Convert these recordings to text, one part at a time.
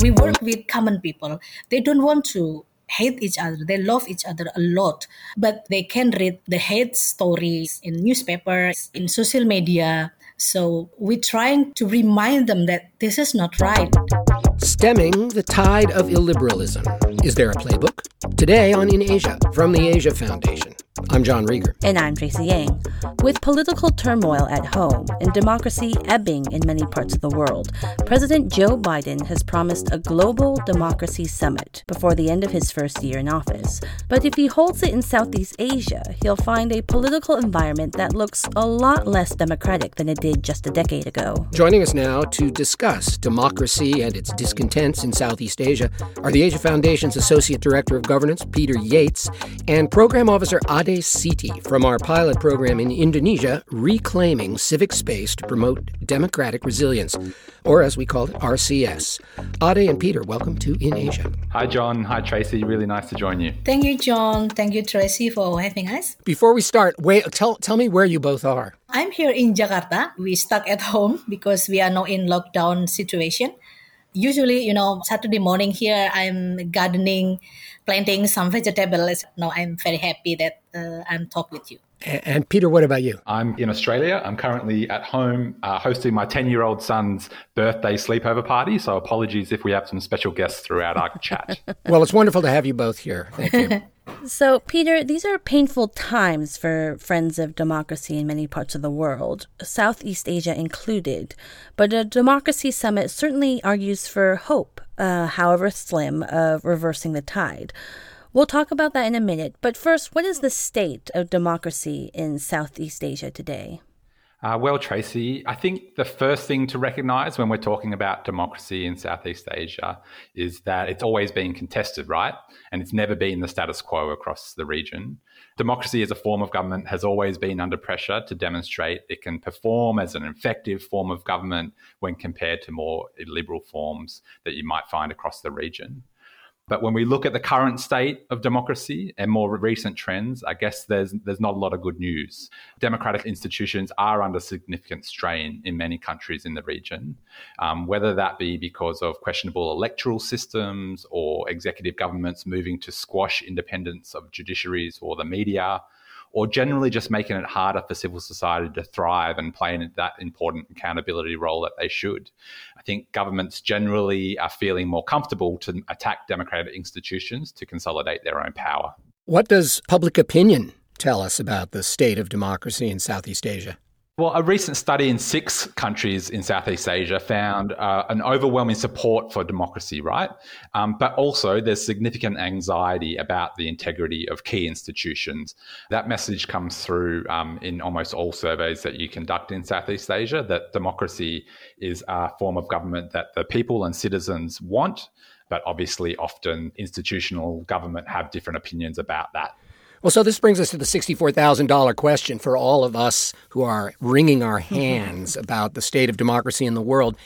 We work with common people. They don't want to hate each other. They love each other a lot, but they can read the hate stories in newspapers, in social media. So we're trying to remind them that this is not right. Stemming the tide of illiberalism. Is there a playbook? Today on In Asia from the Asia Foundation. I'm John Rieger. And I'm Tracy Yang. With political turmoil at home and democracy ebbing in many parts of the world, President Joe Biden has promised a global democracy summit before the end of his first year in office. But if he holds it in Southeast Asia, he'll find a political environment that looks a lot less democratic than it did just a decade ago. Joining us now to discuss democracy and its discontents in Southeast Asia are the Asia Foundation's Associate Director of Governance, Peter Yates, and Program Officer Ade Siti from our pilot program in Indonesia, Reclaiming Civic Space to Promote Democratic Resilience, or as we call it, RCS. Ade and Peter, welcome to In Asia. Hi, John. Hi, Tracy. Really nice to join you. Thank you, John. Thank you, Tracy, for having us. Before we start, wait, tell, tell me where you both are. I'm here in Jakarta. We stuck at home because we are now in lockdown situation. Usually, you know, Saturday morning here, I'm gardening planting some vegetables. No, I'm very happy that uh, I'm talk with you. And Peter, what about you? I'm in Australia. I'm currently at home uh, hosting my 10 year old son's birthday sleepover party. So apologies if we have some special guests throughout our chat. well, it's wonderful to have you both here. Thank you. So, Peter, these are painful times for friends of democracy in many parts of the world, Southeast Asia included. But a democracy summit certainly argues for hope, uh, however slim, of reversing the tide. We'll talk about that in a minute. But first, what is the state of democracy in Southeast Asia today? Uh, well, Tracy, I think the first thing to recognize when we're talking about democracy in Southeast Asia is that it's always been contested, right? And it's never been the status quo across the region. Democracy as a form of government has always been under pressure to demonstrate it can perform as an effective form of government when compared to more liberal forms that you might find across the region. But when we look at the current state of democracy and more recent trends, I guess there's there's not a lot of good news. Democratic institutions are under significant strain in many countries in the region, um, whether that be because of questionable electoral systems or executive governments moving to squash independence of judiciaries or the media or generally just making it harder for civil society to thrive and play that important accountability role that they should. I think governments generally are feeling more comfortable to attack democratic institutions to consolidate their own power. What does public opinion tell us about the state of democracy in Southeast Asia? Well, a recent study in six countries in Southeast Asia found uh, an overwhelming support for democracy, right? Um, but also there's significant anxiety about the integrity of key institutions. That message comes through um, in almost all surveys that you conduct in Southeast Asia that democracy is a form of government that the people and citizens want, but obviously often institutional government have different opinions about that. Well, so this brings us to the $64,000 question for all of us who are wringing our hands about the state of democracy in the world.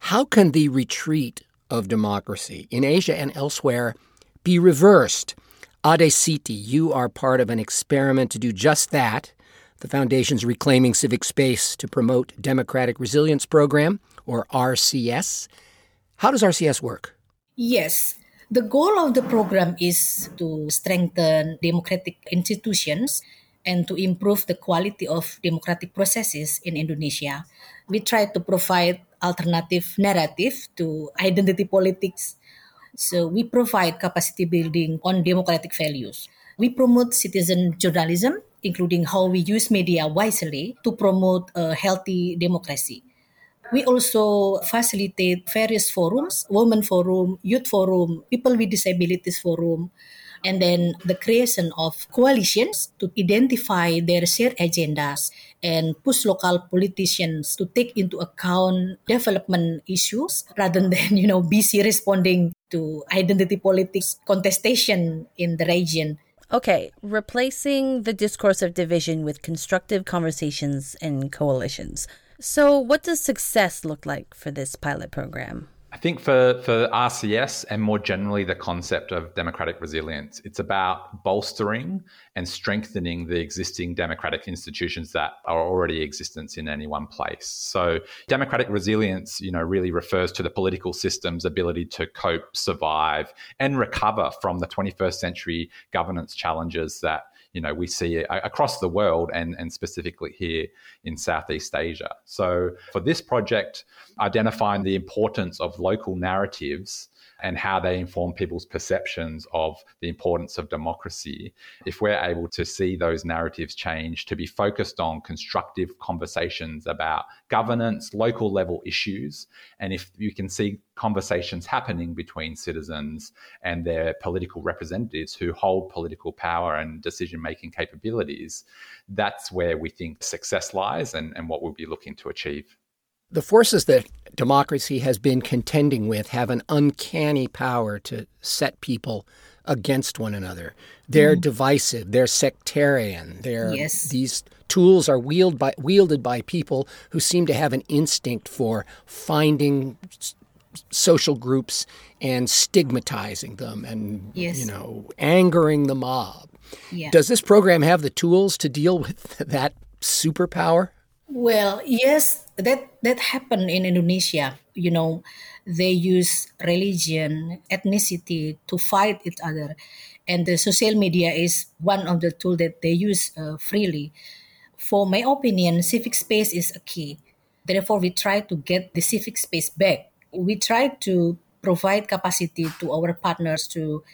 How can the retreat of democracy in Asia and elsewhere be reversed? Ade Siti, you are part of an experiment to do just that. The Foundation's Reclaiming Civic Space to Promote Democratic Resilience program, or RCS. How does RCS work? Yes. The goal of the program is to strengthen democratic institutions and to improve the quality of democratic processes in Indonesia. We try to provide alternative narrative to identity politics. So we provide capacity building on democratic values. We promote citizen journalism, including how we use media wisely to promote a healthy democracy. We also facilitate various forums, Women Forum, Youth Forum, People with Disabilities Forum, and then the creation of coalitions to identify their shared agendas and push local politicians to take into account development issues rather than you know busy responding to identity politics contestation in the region Okay, replacing the discourse of division with constructive conversations and coalitions. So, what does success look like for this pilot program? I think for, for RCS and more generally the concept of democratic resilience, it's about bolstering and strengthening the existing democratic institutions that are already existence in any one place. So democratic resilience, you know, really refers to the political system's ability to cope, survive, and recover from the 21st century governance challenges that you know we see across the world and and specifically here in Southeast Asia. So for this project, identifying the importance of local narratives and how they inform people's perceptions of the importance of democracy. If we're able to see those narratives change to be focused on constructive conversations about governance, local level issues, and if you can see conversations happening between citizens and their political representatives who hold political power and decision making capabilities, that's where we think success lies and, and what we'll be looking to achieve. The forces that democracy has been contending with have an uncanny power to set people against one another. They're mm. divisive, they're sectarian. They're yes. these tools are wielded by wielded by people who seem to have an instinct for finding social groups and stigmatizing them and yes. you know angering the mob. Yeah. Does this program have the tools to deal with that superpower? Well, yes, that that happened in Indonesia. You know, they use religion, ethnicity to fight each other, and the social media is one of the tools that they use uh, freely. For my opinion, civic space is a key. Therefore, we try to get the civic space back. We try to provide capacity to our partners to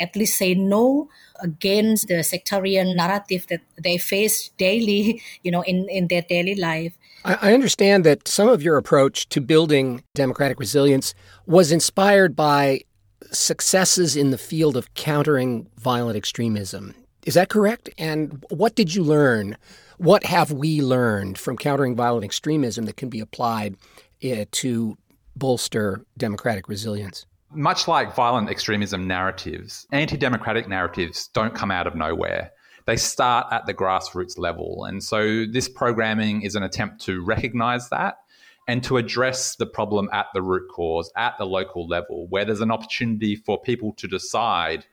at least say no against the sectarian narrative that they face daily, you know, in, in their daily life. I understand that some of your approach to building democratic resilience was inspired by successes in the field of countering violent extremism. Is that correct? And what did you learn? What have we learned from countering violent extremism that can be applied uh, to bolster democratic resilience? Much like violent extremism narratives, anti democratic narratives don't come out of nowhere. They start at the grassroots level. And so this programming is an attempt to recognize that and to address the problem at the root cause, at the local level, where there's an opportunity for people to decide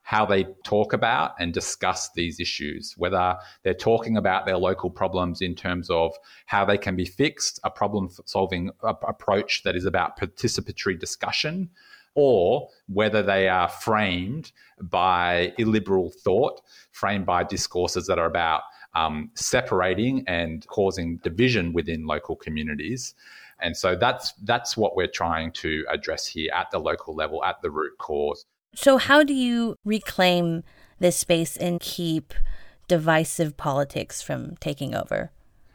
how they talk about and discuss these issues, whether they're talking about their local problems in terms of how they can be fixed, a problem solving approach that is about participatory discussion, or whether they are framed by illiberal thought, framed by discourses that are about um, separating and causing division within local communities. And so that's that's what we're trying to address here at the local level, at the root cause. So how do you reclaim this space and keep divisive politics from taking over?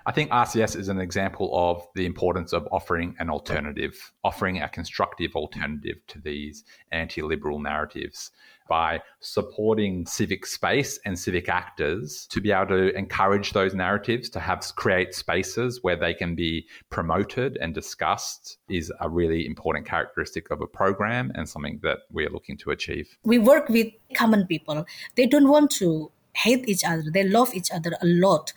I think RCS is an example of the importance of offering an alternative, offering a constructive alternative to these anti liberal narratives by supporting civic space and civic actors to be able to encourage those narratives to have create spaces where they can be promoted and discussed is a really important characteristic of a program and something that we're looking to achieve. We work with common people. They don't want to hate each other. They love each other a lot.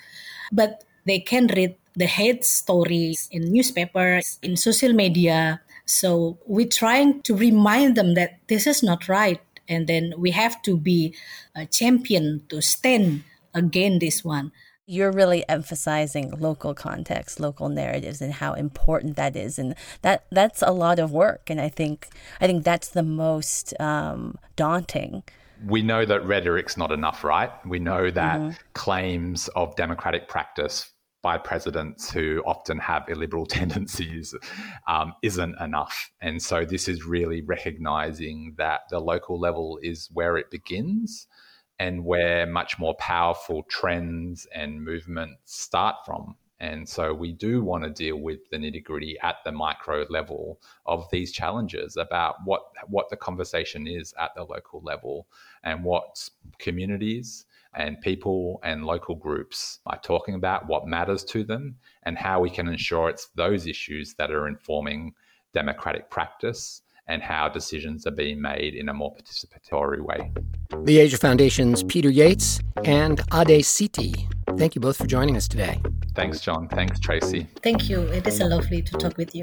But they can read the hate stories in newspapers, in social media. So we're trying to remind them that this is not right. And then we have to be a champion to stand against this one. You're really emphasizing local context, local narratives, and how important that is, and that that's a lot of work. And I think I think that's the most um, daunting we know that rhetoric's not enough, right? We know that mm-hmm. claims of democratic practice by presidents who often have illiberal tendencies um, isn't enough. And so this is really recognizing that the local level is where it begins and where much more powerful trends and movements start from. And so we do want to deal with the nitty gritty at the micro level of these challenges about what what the conversation is at the local level and what communities and people and local groups are talking about what matters to them and how we can ensure it's those issues that are informing democratic practice and how decisions are being made in a more participatory way. The Asia Foundation's Peter Yates and Ade Siti. Thank you both for joining us today. Thanks, John. Thanks, Tracy. Thank you. It is a lovely to talk with you.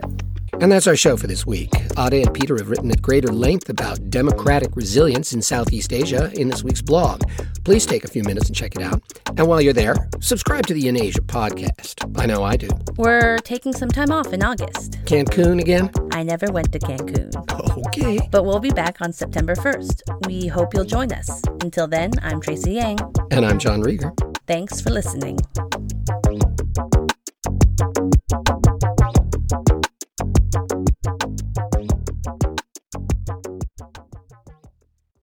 And that's our show for this week. Ade and Peter have written at greater length about democratic resilience in Southeast Asia in this week's blog. Please take a few minutes and check it out. And while you're there, subscribe to the In Asia podcast. I know I do. We're taking some time off in August. Cancun again? I never went to Cancun. Okay. But we'll be back on September 1st. We hope you'll join us. Until then, I'm Tracy Yang. And I'm John Rieger. Thanks for listening.